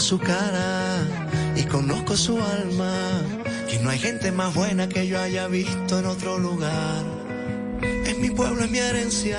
Conozco su cara y conozco su alma. Que no hay gente más buena que yo haya visto en otro lugar. Es mi pueblo, es mi herencia,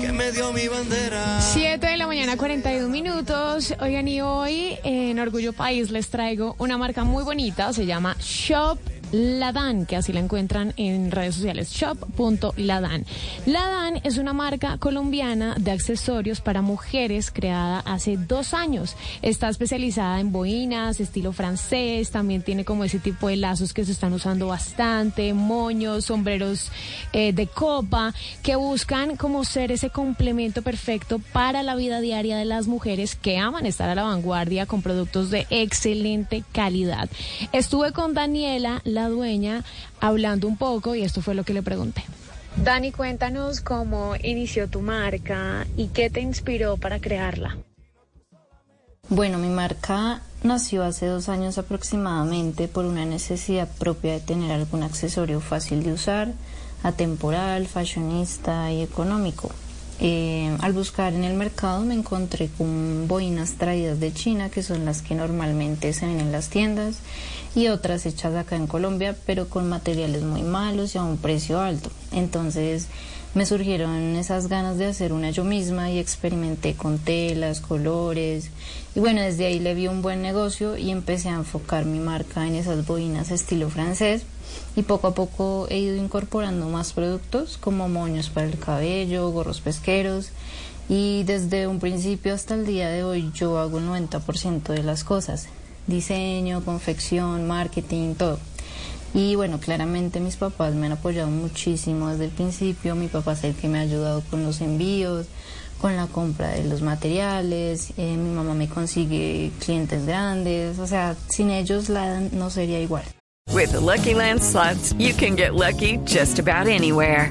que me dio mi bandera. 7 de la mañana, 41 minutos. Oigan, y hoy en Orgullo País les traigo una marca muy bonita, se llama Shop Ladan, que así la encuentran en redes sociales, shop.ladan. Ladan es una marca colombiana de accesorios para mujeres creada hace dos años. Está especializada en boinas, estilo francés, también tiene como ese tipo de lazos que se están usando bastante, moños, sombreros eh, de copa, que buscan como ser ese complemento perfecto para la vida diaria de las mujeres que aman estar a la vanguardia con productos de excelente calidad. Estuve con Daniela, la dueña, hablando un poco y esto fue lo que le pregunté. Dani, cuéntanos cómo inició tu marca y qué te inspiró para crearla. Bueno, mi marca nació hace dos años aproximadamente por una necesidad propia de tener algún accesorio fácil de usar, atemporal, fashionista y económico. Eh, al buscar en el mercado me encontré con boinas traídas de China, que son las que normalmente se ven en las tiendas, y otras hechas acá en Colombia, pero con materiales muy malos y a un precio alto. Entonces me surgieron esas ganas de hacer una yo misma y experimenté con telas, colores, y bueno, desde ahí le vi un buen negocio y empecé a enfocar mi marca en esas boinas estilo francés. Y poco a poco he ido incorporando más productos como moños para el cabello, gorros pesqueros. Y desde un principio hasta el día de hoy yo hago el 90% de las cosas, diseño, confección, marketing, todo. Y bueno, claramente mis papás me han apoyado muchísimo desde el principio, mi papá es el que me ha ayudado con los envíos, con la compra de los materiales, eh, mi mamá me consigue clientes grandes, o sea, sin ellos la no sería igual. With the Lucky Land slots, you can get lucky just about anywhere.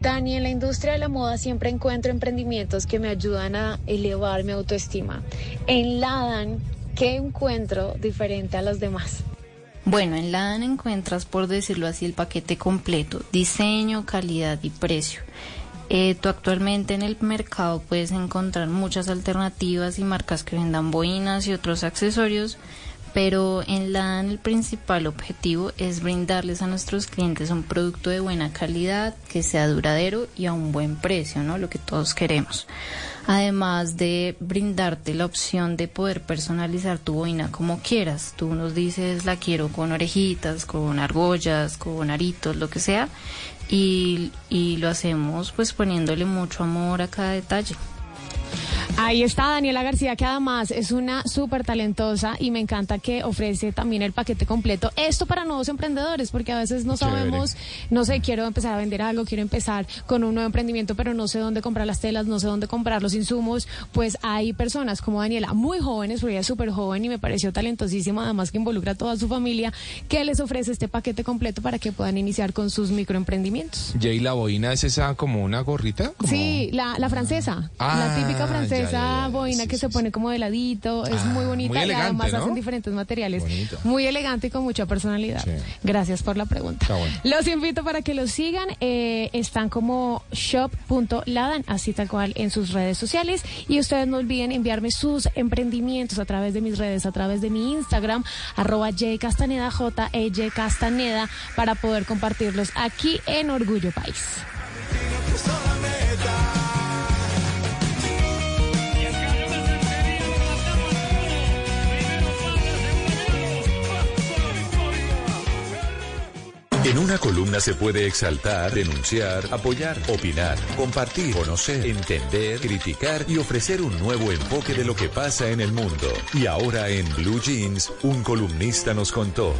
Dani, en la industria de la moda siempre encuentro emprendimientos que me ayudan a elevar mi autoestima. En Ladan, ¿qué encuentro diferente a los demás? Bueno, en Ladan encuentras, por decirlo así, el paquete completo, diseño, calidad y precio. Eh, actualmente en el mercado puedes encontrar muchas alternativas y marcas que vendan boinas y otros accesorios, pero en LAN el principal objetivo es brindarles a nuestros clientes un producto de buena calidad, que sea duradero y a un buen precio, ¿no? Lo que todos queremos. Además de brindarte la opción de poder personalizar tu boina como quieras. Tú nos dices la quiero con orejitas, con argollas, con aritos, lo que sea. Y, y lo hacemos pues poniéndole mucho amor a cada detalle. Ahí está Daniela García, que además es una súper talentosa y me encanta que ofrece también el paquete completo. Esto para nuevos emprendedores, porque a veces no sabemos, no sé, quiero empezar a vender algo, quiero empezar con un nuevo emprendimiento, pero no sé dónde comprar las telas, no sé dónde comprar los insumos. Pues hay personas como Daniela, muy jóvenes, porque ella es súper joven y me pareció talentosísima, además que involucra a toda su familia, que les ofrece este paquete completo para que puedan iniciar con sus microemprendimientos. Jay, la boina es esa como una gorrita? Sí, la, la francesa, la Ah, típica francesa. Esa ya, boina sí, que sí, se pone como de ladito, es Ah, muy bonita muy y elegante, además ¿no? hacen diferentes materiales. Bonito. Muy elegante y con mucha personalidad. Gracias por la pregunta. Bueno. Los invito para que los sigan. eh, están como shop.ladan, así tal cual en sus redes sociales. Y ustedes no olviden enviarme sus emprendimientos a través de mis redes, a través de mi Instagram, arroba jcastaneda, j e Y castaneda, para poder compartirlos aquí en Orgullo País. En una columna se puede exaltar, denunciar, apoyar, opinar, compartir, conocer, entender, criticar y ofrecer un nuevo enfoque de lo que pasa en el mundo. Y ahora en Blue Jeans, un columnista nos contó.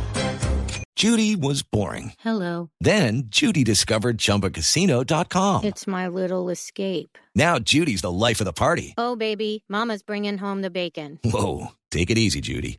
Judy was boring. Hello. Then Judy discovered ChumbaCasino.com. It's my little escape. Now Judy's the life of the party. Oh, baby, Mama's bringing home the bacon. Whoa, take it easy, Judy.